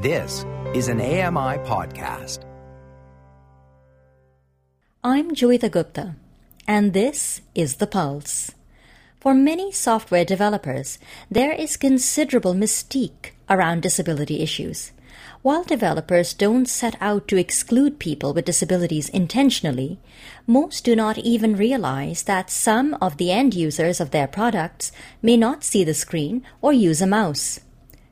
This is an AMI podcast. I'm Joeita Gupta, and this is The Pulse. For many software developers, there is considerable mystique around disability issues. While developers don't set out to exclude people with disabilities intentionally, most do not even realize that some of the end users of their products may not see the screen or use a mouse.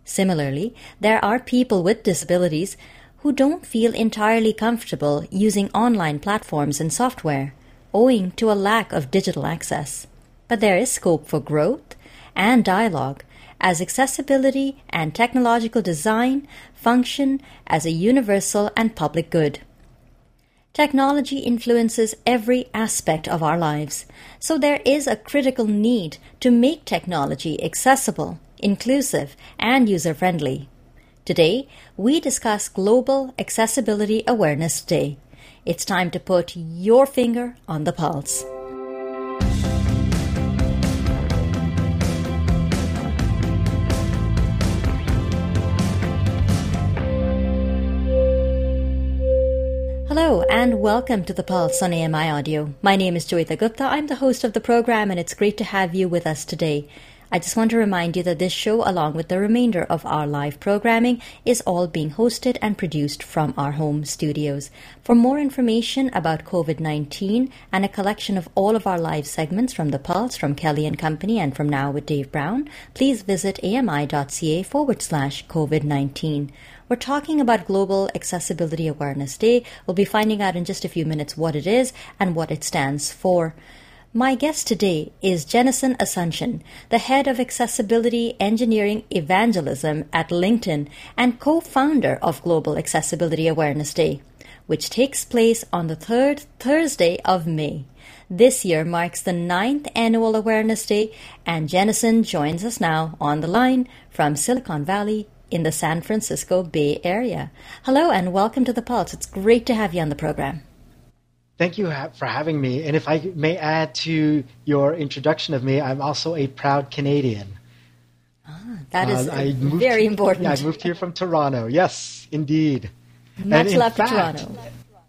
Similarly, there are people with disabilities who don't feel entirely comfortable using online platforms and software, owing to a lack of digital access. But there is scope for growth and dialogue as accessibility and technological design function as a universal and public good. Technology influences every aspect of our lives, so there is a critical need to make technology accessible, inclusive, and user friendly. Today, we discuss Global Accessibility Awareness Day. It's time to put your finger on the pulse. Hello and welcome to the Pulse on AMI Audio. My name is Joeita Gupta. I'm the host of the program and it's great to have you with us today. I just want to remind you that this show, along with the remainder of our live programming, is all being hosted and produced from our home studios. For more information about COVID 19 and a collection of all of our live segments from The Pulse, from Kelly and Company, and from Now with Dave Brown, please visit ami.ca forward slash COVID 19. We're talking about Global Accessibility Awareness Day. We'll be finding out in just a few minutes what it is and what it stands for. My guest today is Jennison Asuncion, the head of Accessibility Engineering Evangelism at LinkedIn and co founder of Global Accessibility Awareness Day, which takes place on the third Thursday of May. This year marks the ninth annual Awareness Day, and Jennison joins us now on the line from Silicon Valley, in the San Francisco Bay Area. Hello and welcome to The Pulse. It's great to have you on the program. Thank you for having me. And if I may add to your introduction of me, I'm also a proud Canadian. Ah, that is uh, very to, important. Yeah, I moved here from Toronto. Yes, indeed. Much love fact, to Toronto.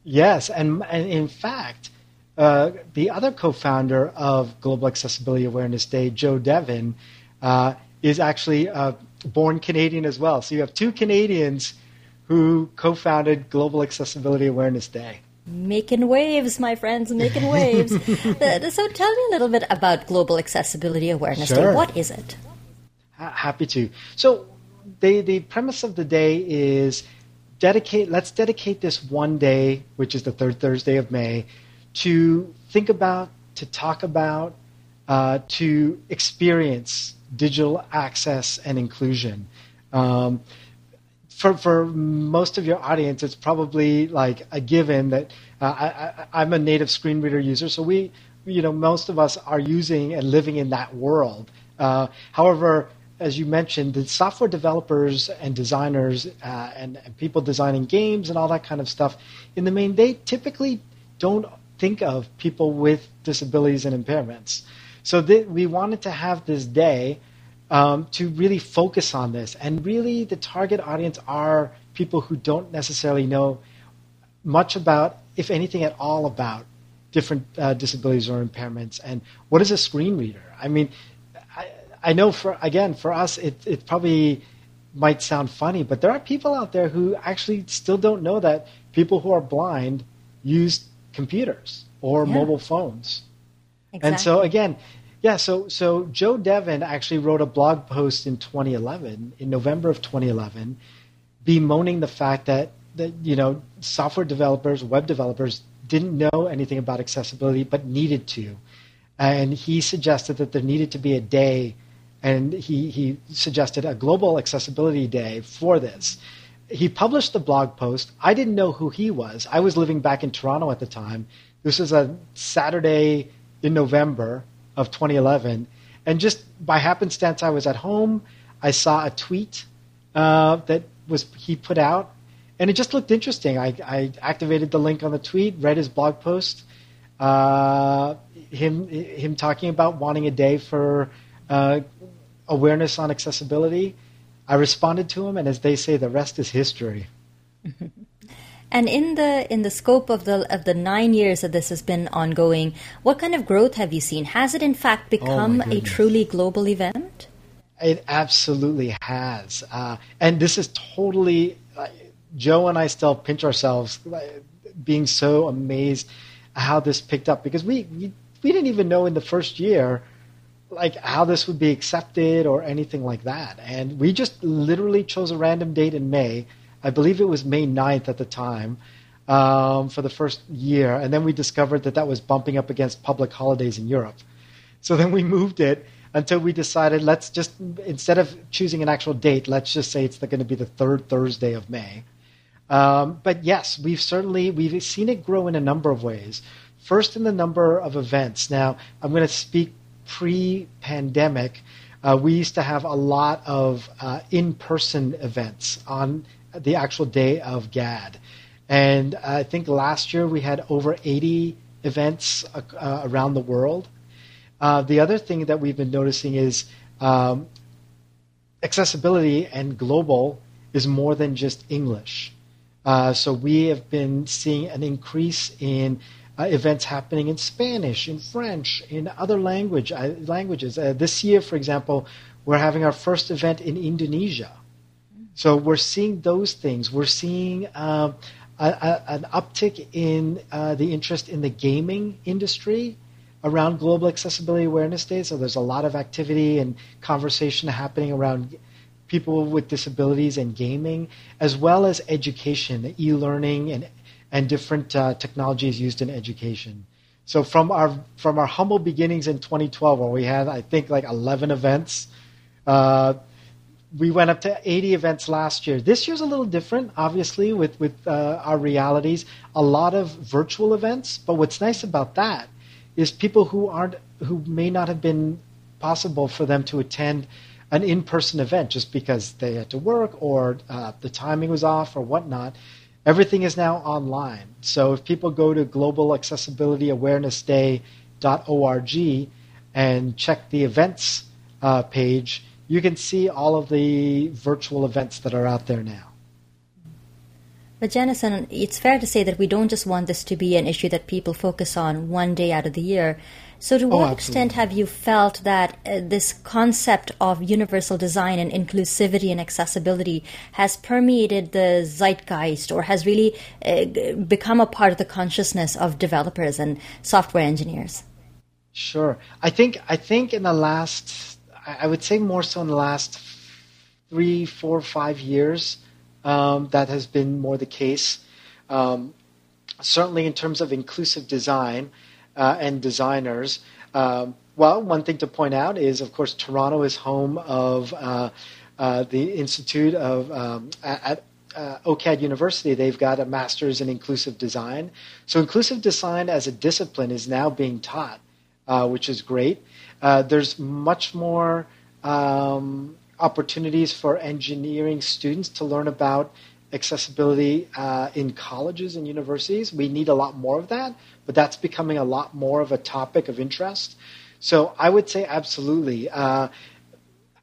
Yes, and, and in fact, uh, the other co-founder of Global Accessibility Awareness Day, Joe Devon, uh, is actually uh, born Canadian as well. So you have two Canadians who co founded Global Accessibility Awareness Day. Making waves, my friends, making waves. so tell me a little bit about Global Accessibility Awareness sure. Day. What is it? happy to. So the, the premise of the day is dedicate, let's dedicate this one day, which is the third Thursday of May, to think about, to talk about, uh, to experience digital access and inclusion. Um, for, for most of your audience, it's probably like a given that uh, I, am a native screen reader user, so we, you know, most of us are using and living in that world. Uh, however, as you mentioned, the software developers and designers uh, and, and, people designing games and all that kind of stuff, in the main, they typically don't think of people with disabilities and impairments. So th- we wanted to have this day um, to really focus on this. And really, the target audience are people who don't necessarily know much about, if anything at all, about different uh, disabilities or impairments. And what is a screen reader? I mean, I, I know for again for us, it it probably might sound funny, but there are people out there who actually still don't know that people who are blind use computers or yeah. mobile phones. Exactly. And so again, yeah, so so Joe Devon actually wrote a blog post in 2011, in November of 2011, bemoaning the fact that that you know software developers, web developers didn't know anything about accessibility but needed to, and he suggested that there needed to be a day, and he he suggested a global accessibility day for this. He published the blog post. I didn't know who he was. I was living back in Toronto at the time. This was a Saturday in November of 2011. And just by happenstance, I was at home. I saw a tweet uh, that was he put out, and it just looked interesting. I, I activated the link on the tweet, read his blog post, uh, him him talking about wanting a day for uh, awareness on accessibility. I responded to him, and as they say, the rest is history. And in the in the scope of the of the nine years that this has been ongoing, what kind of growth have you seen? Has it in fact Oh, become a truly global event? It absolutely has, uh, and this is totally. Uh, Joe and I still pinch ourselves, uh, being so amazed how this picked up because we, we we didn't even know in the first year like how this would be accepted or anything like that, and we just literally chose a random date in May. I believe it was May 9th at the time um, for the first year, and then we discovered that that was bumping up against public holidays in Europe. So then we moved it until we decided let's just instead of choosing an actual date, let's just say it's going to be the third Thursday of May. Um, but yes, we've certainly we've seen it grow in a number of ways. First, in the number of events. Now, I'm going to speak pre-pandemic. Uh, we used to have a lot of uh, in-person events on the actual day of GAAD, and I think last year we had over 80 events uh, around the world. Uh, the other thing that we've been noticing is um, accessibility and global is more than just English. Uh, so we have been seeing an increase in uh, events happening in Spanish, in French, in other language uh, languages. Uh, this year, for example, we're having our first event in Indonesia. So we're seeing those things. We're seeing um, a, a, an uptick in uh, the interest in the gaming industry around Global Accessibility Awareness Day. So there's a lot of activity and conversation happening around people with disabilities and gaming, as well as education, e-learning, and and different uh, technologies used in education. So from our from our humble beginnings in 2012, where we had I think like 11 events, uh, we went up to 80 events last year. This year's a little different, obviously, with with uh, our realities. A lot of virtual events, but what's nice about that is people who aren't who may not have been possible for them to attend an in-person event just because they had to work or uh, the timing was off or whatnot. Everything is now online. So if people go to Global Accessibility Awareness globalaccessibilityawarenessday.org and check the events uh, page, you can see all of the virtual events that are out there now. But Jennison, it's fair to say that we don't just want this to be an issue that people focus on one day out of the year. So, to what extent have you felt that uh, this concept of universal design and inclusivity and accessibility has permeated the zeitgeist or has really uh, become a part of the consciousness of developers and software engineers? Sure. I think, I think in the last, I would say more so in the last three, four, five years, um, that has been more the case. Um, certainly in terms of inclusive design, uh, and designers. Um, well, one thing to point out is, of course, Toronto is home of uh, uh, the Institute of um, at, at OCAD University. They've got a master's in inclusive design. So, inclusive design as a discipline is now being taught, uh, which is great. Uh, there's much more um, opportunities for engineering students to learn about accessibility uh, in colleges and universities. We need a lot more of that, but that's becoming a lot more of a topic of interest. So I would say absolutely. Uh,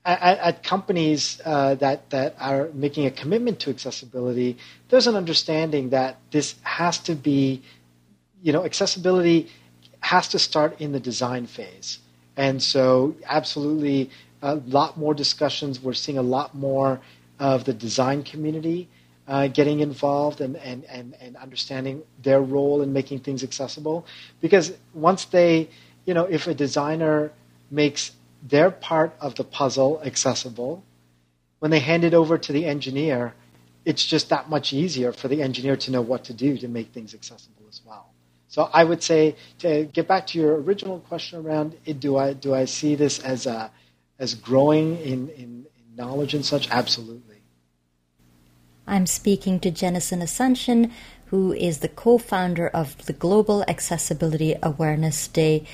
at, at, companies uh, that that are making a commitment to accessibility, there's an understanding that this has to be, you know, accessibility has to start in the design phase, and so absolutely a lot more discussions. We're seeing a lot more of the design community uh, getting involved and, and, and, and understanding their role in making things accessible. Because once they, you know, if a designer makes their part of the puzzle accessible, when they hand it over to the engineer, it's just that much easier for the engineer to know what to do to make things accessible as well. So I would say to get back to your original question around do I do I see this as a as growing in, in, in knowledge and such? Absolutely. I'm speaking to Jennison Asuncion, who is the co founder of the Global Accessibility Awareness Day.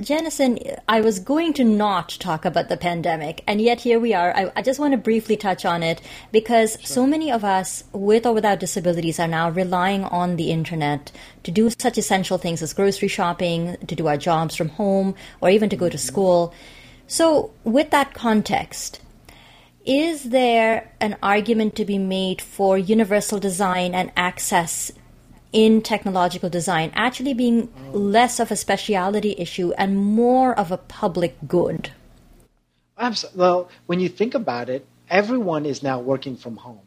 Jennison, I was going to not talk about the pandemic, and yet here we are. I, I just want to briefly touch on it because sure. so many of us, with or without disabilities, are now relying on the internet to do such essential things as grocery shopping, to do our jobs from home, or even to go to mm-hmm. school. So, with that context, is there an argument to be made for universal design and access in technological design actually being less of a speciality issue and more of a public good? Absolutely. Well, when you think about it, everyone is now working from home.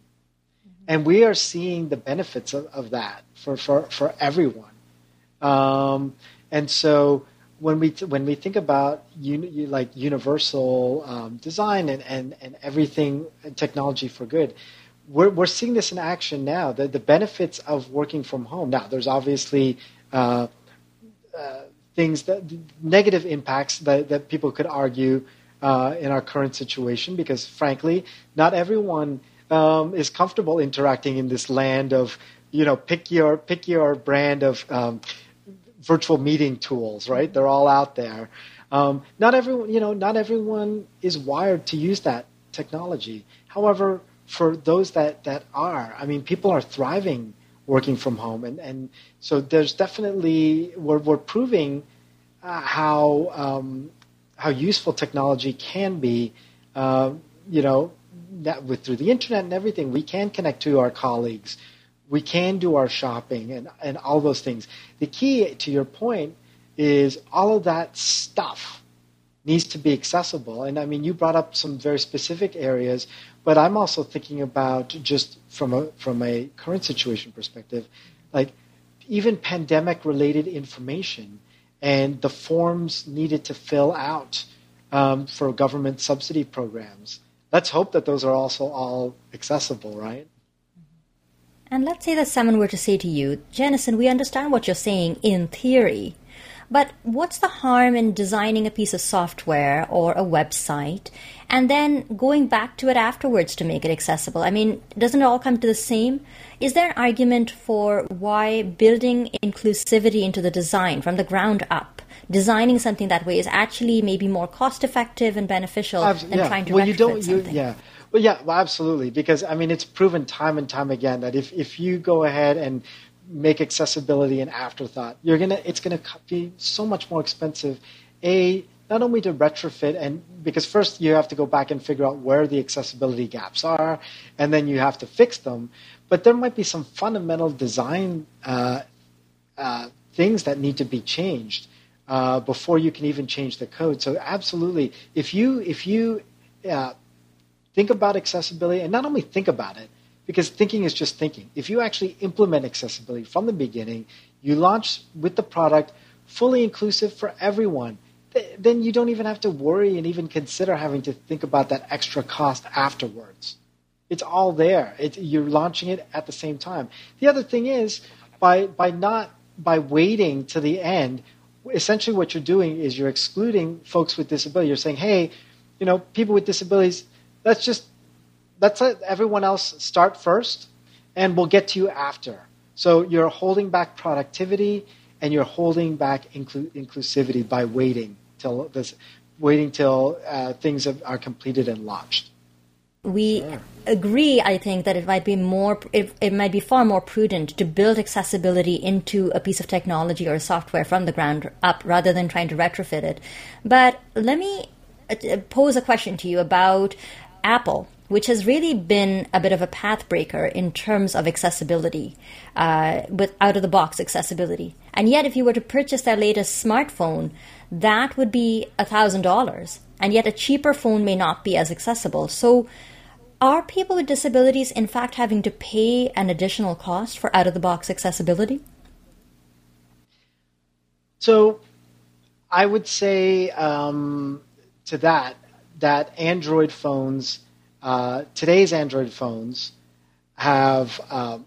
And we are seeing the benefits of, of that for, for, for everyone. Um, and so when we when we think about uni, like universal um, design and, and, and everything and technology for good, we're we're seeing this in action now. The the benefits of working from home. Now, there's obviously uh, uh, things that negative impacts that that people could argue uh, in our current situation because, frankly, not everyone um, is comfortable interacting in this land of you know pick your pick your brand of um, virtual meeting tools, right? They're all out there. Um, not everyone, you know, not everyone is wired to use that technology. However, for those that, that are, I mean, people are thriving working from home, and, and so there's definitely we're, we're proving uh, how um, how useful technology can be. Uh, you know, with through the internet and everything, we can connect to our colleagues we can do our shopping and, and all those things. The key to your point is all of that stuff needs to be accessible. And I mean, you brought up some very specific areas, but I'm also thinking about just from a from a current situation perspective, like even pandemic related information and the forms needed to fill out um, for government subsidy programs. Let's hope that those are also all accessible, right? And let's say that someone were to say to you, Jennison, we understand what you're saying in theory, but what's the harm in designing a piece of software or a website and then going back to it afterwards to make it accessible? I mean, doesn't it all come to the same? Is there an argument for why building inclusivity into the design from the ground up, designing something that way is actually maybe more cost effective and beneficial than yeah. trying to well, retrofit you don't, something? You, yeah. Well, yeah, well, absolutely. Because I mean, it's proven time and time again that if, if you go ahead and make accessibility an afterthought, you're gonna it's gonna be so much more expensive. A not only to retrofit and because first you have to go back and figure out where the accessibility gaps are, and then you have to fix them. But there might be some fundamental design uh, uh, things that need to be changed uh, before you can even change the code. So absolutely, if you if you uh, think about accessibility and not only think about it, because thinking is just thinking. If you actually implement accessibility from the beginning, you launch with the product fully inclusive for everyone, th- then you don't even have to worry and even consider having to think about that extra cost afterwards. It's all there. It, you're launching it at the same time. The other thing is, by, by not by waiting to the end, essentially what you're doing is you're excluding folks with disability. You're saying, hey, you know, people with disabilities, let's just let's let everyone else start first, and we'll get to you after. So you're holding back productivity and you're holding back inclu- inclusivity by waiting till this, waiting till uh, things are completed and launched. We sure. agree, I think, that it might be more, it, it might be far more prudent to build accessibility into a piece of technology or software from the ground up rather than trying to retrofit it. But let me uh, pose a question to you about Apple, which has really been a bit of a path breaker in terms of accessibility, uh, with out of the box accessibility. And yet, if you were to purchase their latest smartphone, that would be $1,000. And yet, a cheaper phone may not be as accessible. So, are people with disabilities in fact having to pay an additional cost for out of the box accessibility? So, I would say um, to that that Android phones, uh, today's Android phones, have um,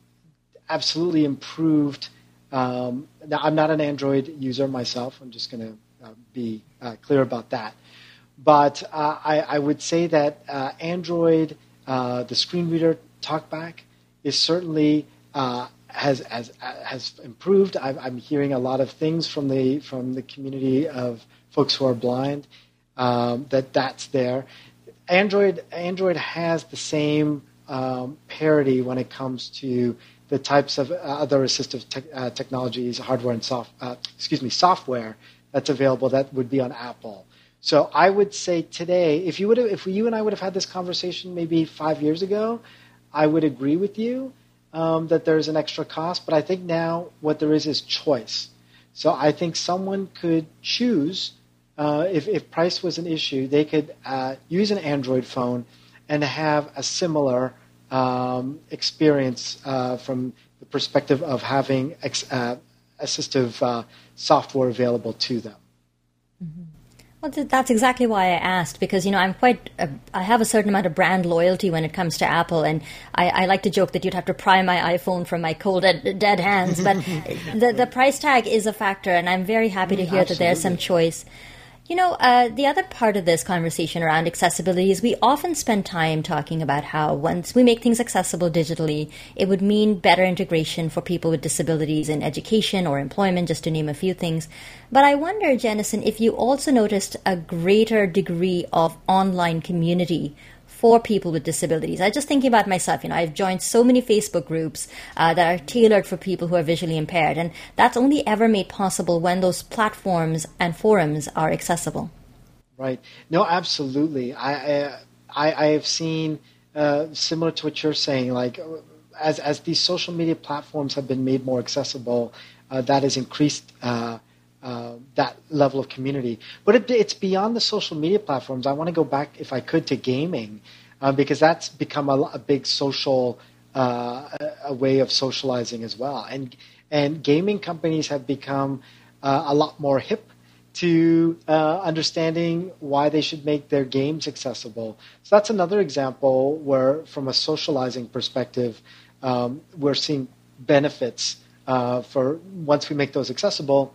absolutely improved. Um, now, I'm not an Android user myself. I'm just going to uh, be uh, clear about that. But uh, I, I, would say that uh, Android, uh, the screen reader TalkBack, is certainly has, has has improved. I'm, I'm, hearing a lot of things from the from the community of folks who are blind, um, that that's there. Android Android has the same um, parity when it comes to the types of uh, other assistive te- uh, technologies, hardware and soft, uh, excuse me, software that's available that would be on Apple. So I would say today, if you would have, if you and I would have had this conversation maybe five years ago, I would agree with you um, that there's an extra cost. But I think now what there is is choice. So I think someone could choose uh, if, if price was an issue, they could uh, use an Android phone and have a similar um, experience uh, from the perspective of having ex- uh, assistive uh, software available to them. Mm-hmm. Well, that's exactly why I asked because you know I'm quite uh, I have a certain amount of brand loyalty when it comes to Apple, and I, I like to joke that you'd have to pry my iPhone from my cold dead, dead hands. But the the price tag is a factor, and I'm very happy to hear Absolutely. that there's some choice. You know, uh, the other part of this conversation around accessibility is we often spend time talking about how once we make things accessible digitally, it would mean better integration for people with disabilities in education or employment, just to name a few things. But I wonder, Jennison, if you also noticed a greater degree of online community for people with disabilities. I just thinking about myself. You know, I've joined so many Facebook groups uh, that are tailored for people who are visually impaired, and that's only ever made possible when those platforms and forums are accessible. Right. No, absolutely. I I, I have seen uh, similar to what you're saying. Like as as these social media platforms have been made more accessible, uh, that has increased. Uh, uh, that level of community. But it, it's beyond the social media platforms. I want to go back, if I could, to gaming uh, because that's become a, a big social uh, a, way of socializing as well. And and gaming companies have become uh, a lot more hip to uh, understanding why they should make their games accessible. So that's another example where, from a socializing perspective, um, we're seeing benefits for once we make those accessible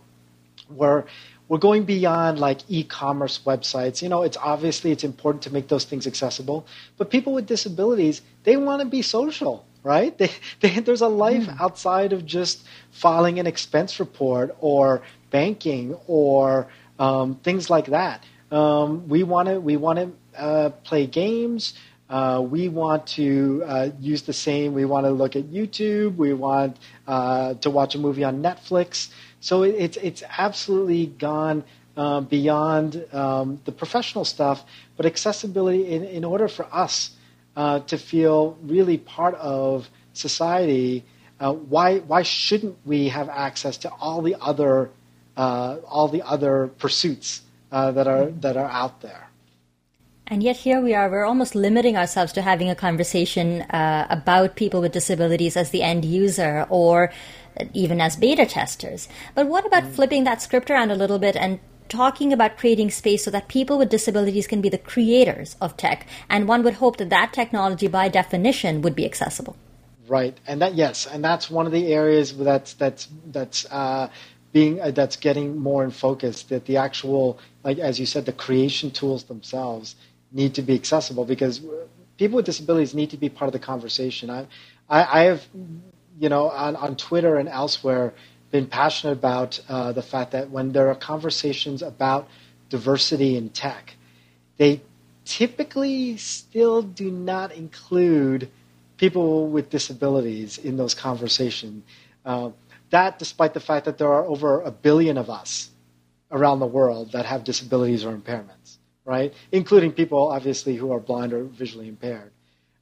where we're going beyond like e-commerce websites. You know, it's obviously it's important to make those things accessible, but people with disabilities they want to be social, right? They, they, there's a life mm. outside of just filing an expense report or banking or um, things like that. Um, we want to we want to uh, play games. Uh, we want to uh, use the same. We want to look at YouTube. We want uh, to watch a movie on Netflix. So it, it's it's absolutely gone uh, beyond um, the professional stuff, but accessibility in, in order for us uh, to feel really part of society. Uh, why why shouldn't we have access to all the other uh, all the other pursuits uh, that are that are out there? And yet here we are, we're almost limiting ourselves to having a conversation uh, about people with disabilities as the end user or even as beta testers. But what about mm. flipping that script around a little bit and talking about creating space so that people with disabilities can be the creators of tech? And one would hope that that technology, by definition, would be accessible. Right, and that yes, and that's one of the areas that's that's that's uh, being uh, that's getting more in focus. That the actual, like as you said, the creation tools themselves need to be accessible because people with disabilities need to be part of the conversation. I, I, I have you know, on, on Twitter and elsewhere, been passionate about uh, the fact that when there are conversations about diversity in tech, they typically still do not include people with disabilities in those conversations. Uh, that, despite the fact that there are over a billion of us around the world that have disabilities or impairments, right? Including people, obviously, who are blind or visually impaired.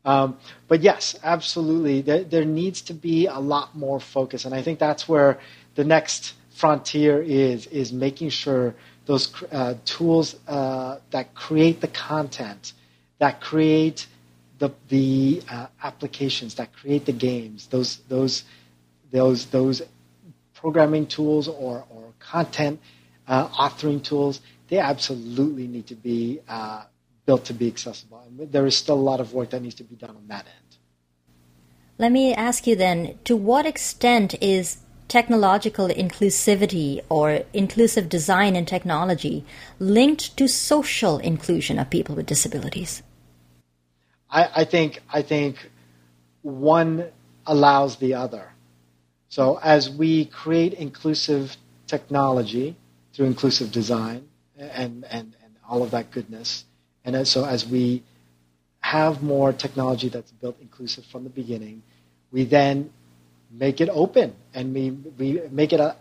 Um, but yes, absolutely, there, there, needs to be a lot more focus, and I think that's where the next frontier is is making sure those uh, tools uh, that create the content, that create the the uh, applications, that create the games, those those those those programming tools or or content uh, authoring tools, they absolutely need to be uh, built to be accessible. And there is still a lot of work that needs to be done on that end. Let me ask you then to what extent is technological inclusivity or inclusive design and technology linked to social inclusion of people with disabilities? I, I think I think one allows the other. So as we create inclusive technology through inclusive design and, and, and all of that goodness, and so as we have more technology that's built inclusive from the beginning, we then make it open and we, we make it a, uh,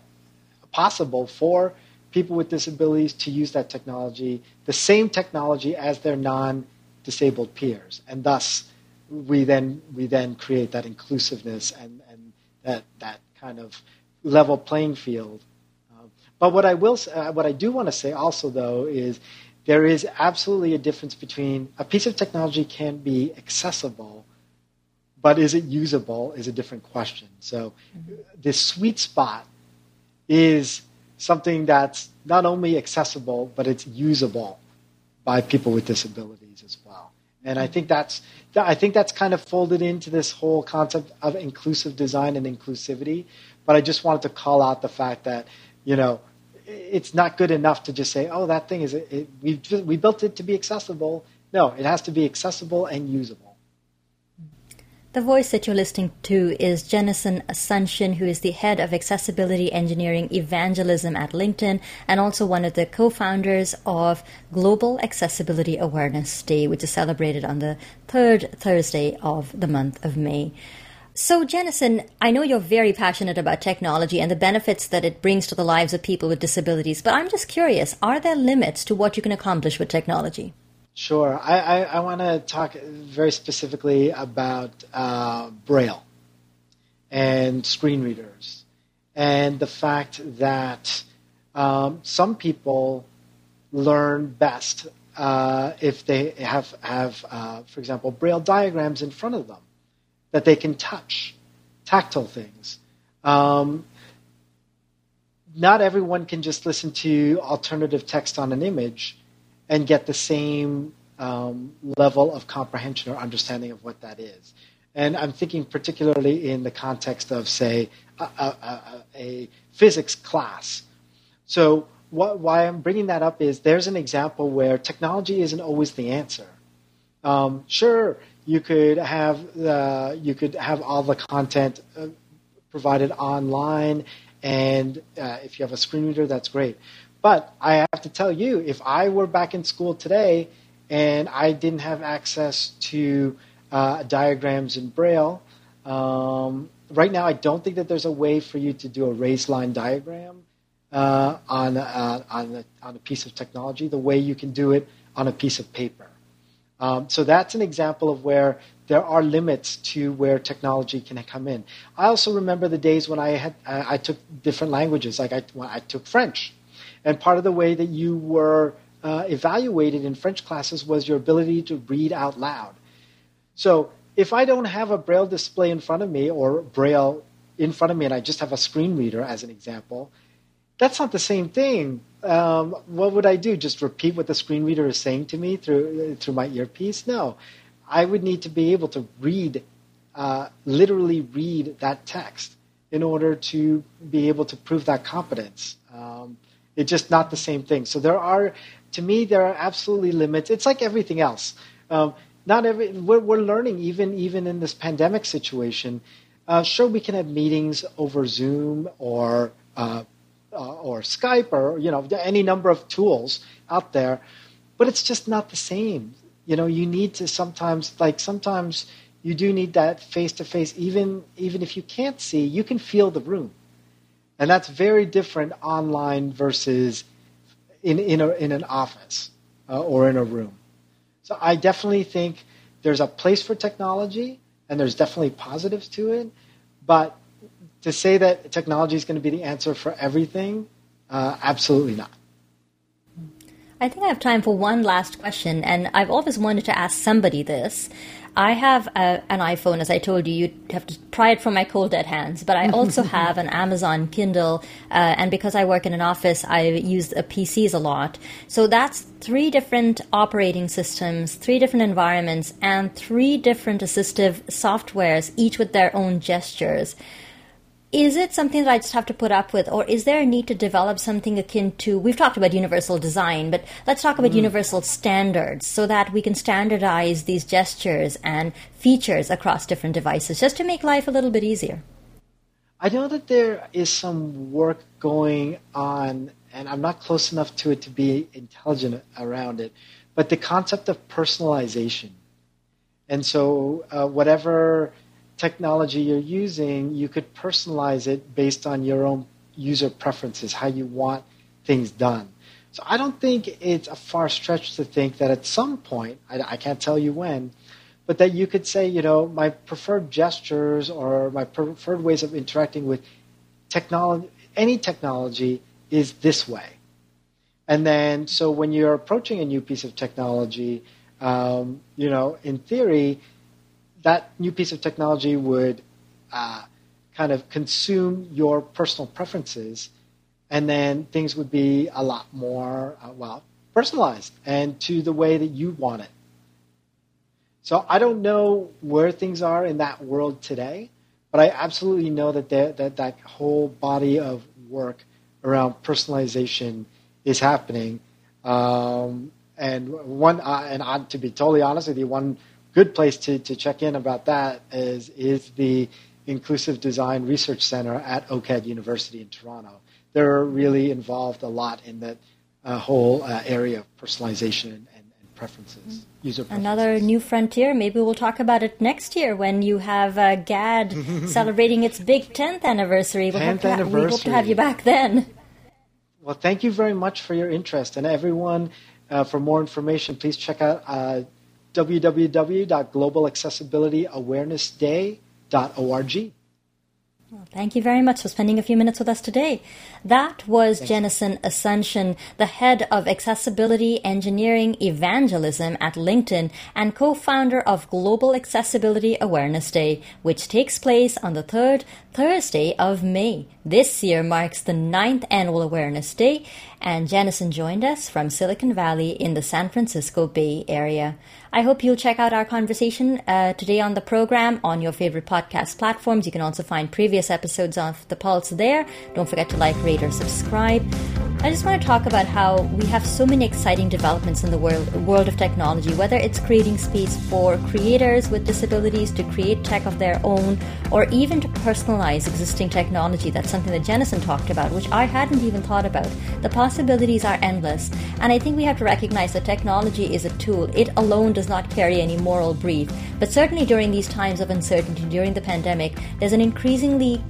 possible for people with disabilities to use that technology, the same technology as their non-disabled peers, and thus we then we then create that inclusiveness and, and that that kind of level playing field. Um, but what I will uh, what I do want to say also though is there is absolutely a difference between a piece of technology can be accessible, but is it usable is a different question. So mm-hmm. the sweet spot is something that's not only accessible but it's usable by people with disabilities as well. And I think that's I think that's kind of folded into this whole concept of inclusive design and inclusivity. But I just wanted to call out the fact that you know it's not good enough to just say, oh, that thing is it, we we built it to be accessible. No, it has to be accessible and usable. The voice that you're listening to is Jennison Asuncion, who is the head of accessibility engineering evangelism at LinkedIn and also one of the co founders of Global Accessibility Awareness Day, which is celebrated on the third Thursday of the month of May. So, Jennison, I know you're very passionate about technology and the benefits that it brings to the lives of people with disabilities, but I'm just curious are there limits to what you can accomplish with technology? Sure. I, I, I want to talk very specifically about uh, Braille and screen readers and the fact that um, some people learn best uh, if they have, have uh, for example, Braille diagrams in front of them that they can touch, tactile things. Um, not everyone can just listen to alternative text on an image and get the same um, level of comprehension or understanding of what that is. And I'm thinking particularly in the context of, say, a, a, a physics class. So, what, why I'm bringing that up is there's an example where technology isn't always the answer. Um, sure, you could have uh, you could have all the content uh, provided online, and uh, if you have a screen reader, that's great. But I have to tell you, if I were back in school today and I didn't have access to uh, diagrams in Braille, um, right now I don't think that there's a way for you to do a raised line diagram uh, on, uh, on, a, on a piece of technology the way you can do it on a piece of paper. Um, so that's an example of where there are limits to where technology can come in. I also remember the days when I had I took different languages, like I, I took French. And part of the way that you were uh, evaluated in French classes was your ability to read out loud. So if I don't have a Braille display in front of me or Braille in front of me and I just have a screen reader as an example, that's not the same thing. Um, what would I do? Just repeat what the screen reader is saying to me through through my earpiece? No, I would need to be able to read, uh, literally read that text in order to be able to prove that competence. Um, it's just not the same thing. So there are, to me, there are absolutely limits. It's like everything else. Um, not every we're, we're learning even even in this pandemic situation. Uh, sure, we can have meetings over Zoom or uh, uh, or Skype or you know any number of tools out there, but it's just not the same. You know, you need to sometimes like sometimes you do need that face to face. Even even if you can't see, you can feel the room. And that's very different online versus in, in, a, in an office uh, or in a room. So I definitely think there's a place for technology and there's definitely positives to it. But to say that technology is going to be the answer for everything, uh, absolutely not. I think I have time for one last question, and I've always wanted to ask somebody this. I have a, an iPhone, as I told you. you'd have to pry it from my cold dead hands. But I also have an Amazon Kindle, uh, and because I work in an office, I use uh, PCs a lot. So that's three different operating systems, three different environments, and three different assistive softwares, each with their own gestures is it something that I just have to put up with, or is there a need to develop something akin to? We've talked about universal design, but let's talk about mm. universal standards so that we can standardize these gestures and features across different devices just to make life a little bit easier. I know that there is some work going on, and I'm not close enough to it to be intelligent around it, but the concept of personalization. And so, uh, whatever technology you're using, you could personalize it based on your own user preferences, how you want things done. So I don't think it's a far stretch to think that at some point, I, I can't tell you when, but that you could say, you know, my preferred gestures or my preferred ways of interacting with technology, any technology is this way. And then, so when you're approaching a new piece of technology, um, you know, in theory, that new piece of technology would uh, kind of consume your personal preferences, and then things would be a lot more, uh, well, personalized and to the way that you want it. So I don't know where things are in that world today, but I absolutely know that that that whole body of work around personalization is happening. Um, and one, uh, and I, to be totally honest with you, one good place to, to check in about that is is the Inclusive Design Research Center at OCAD University in Toronto. They're really involved a lot in that uh, whole uh, area of personalization and, and preferences, user preferences. Another new frontier. Maybe we'll talk about it next year when you have uh, GAAD celebrating its big 10th anniversary. 10th we anniversary. we hope to have you back then. Well, thank you very much for your interest. And everyone, uh, for more information, please check out uh, www.globalaccessibilityawarenessday.org. Well, thank you very much for spending a few minutes with us today. That was Jennison Asuncion, the head of accessibility engineering evangelism at LinkedIn and co-founder of Global Accessibility Awareness Day, which takes place on the third Thursday of May. This year marks the ninth annual Awareness Day, and Jennison joined us from Silicon Valley in the San Francisco Bay Area. I hope you'll check out our conversation uh, today on the program on your favorite podcast platforms. You can also find previous episodes of The Pulse there. Don't forget to like, rate, or subscribe. I just want to talk about how we have so many exciting developments in the world, world of technology, whether it's creating space for creators with disabilities to create tech of their own, or even to personalize existing technology. That's something that Jennison talked about, which I hadn't even thought about. The possibilities are endless, and I think we have to recognize that technology is a tool. It alone does not carry any moral brief. But certainly during these times of uncertainty, during the pandemic, there's an increasingly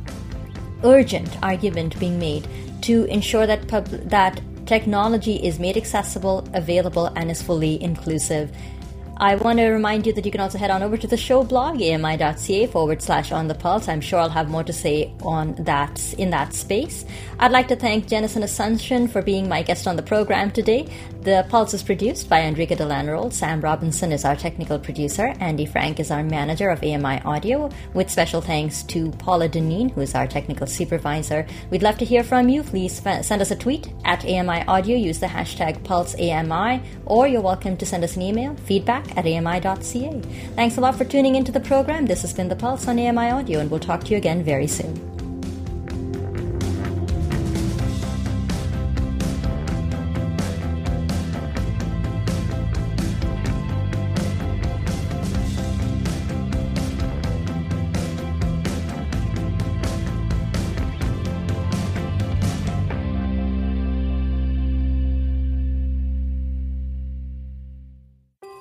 urgent argument being made to ensure that pub- that technology is made accessible, available, and is fully inclusive. I want to remind you that you can also head on over to the show blog, ami.ca forward slash on the pulse. I'm sure I'll have more to say on that in that space. I'd like to thank Jennison Asuncion for being my guest on the program today. The Pulse is produced by Enrica Delanroll. Sam Robinson is our technical producer. Andy Frank is our manager of AMI Audio, with special thanks to Paula Deneen, who is our technical supervisor. We'd love to hear from you. Please send us a tweet at AMI Audio. Use the hashtag PulseAMI, or you're welcome to send us an email, feedback at ami.ca. Thanks a lot for tuning into the program. This has been The Pulse on AMI Audio, and we'll talk to you again very soon.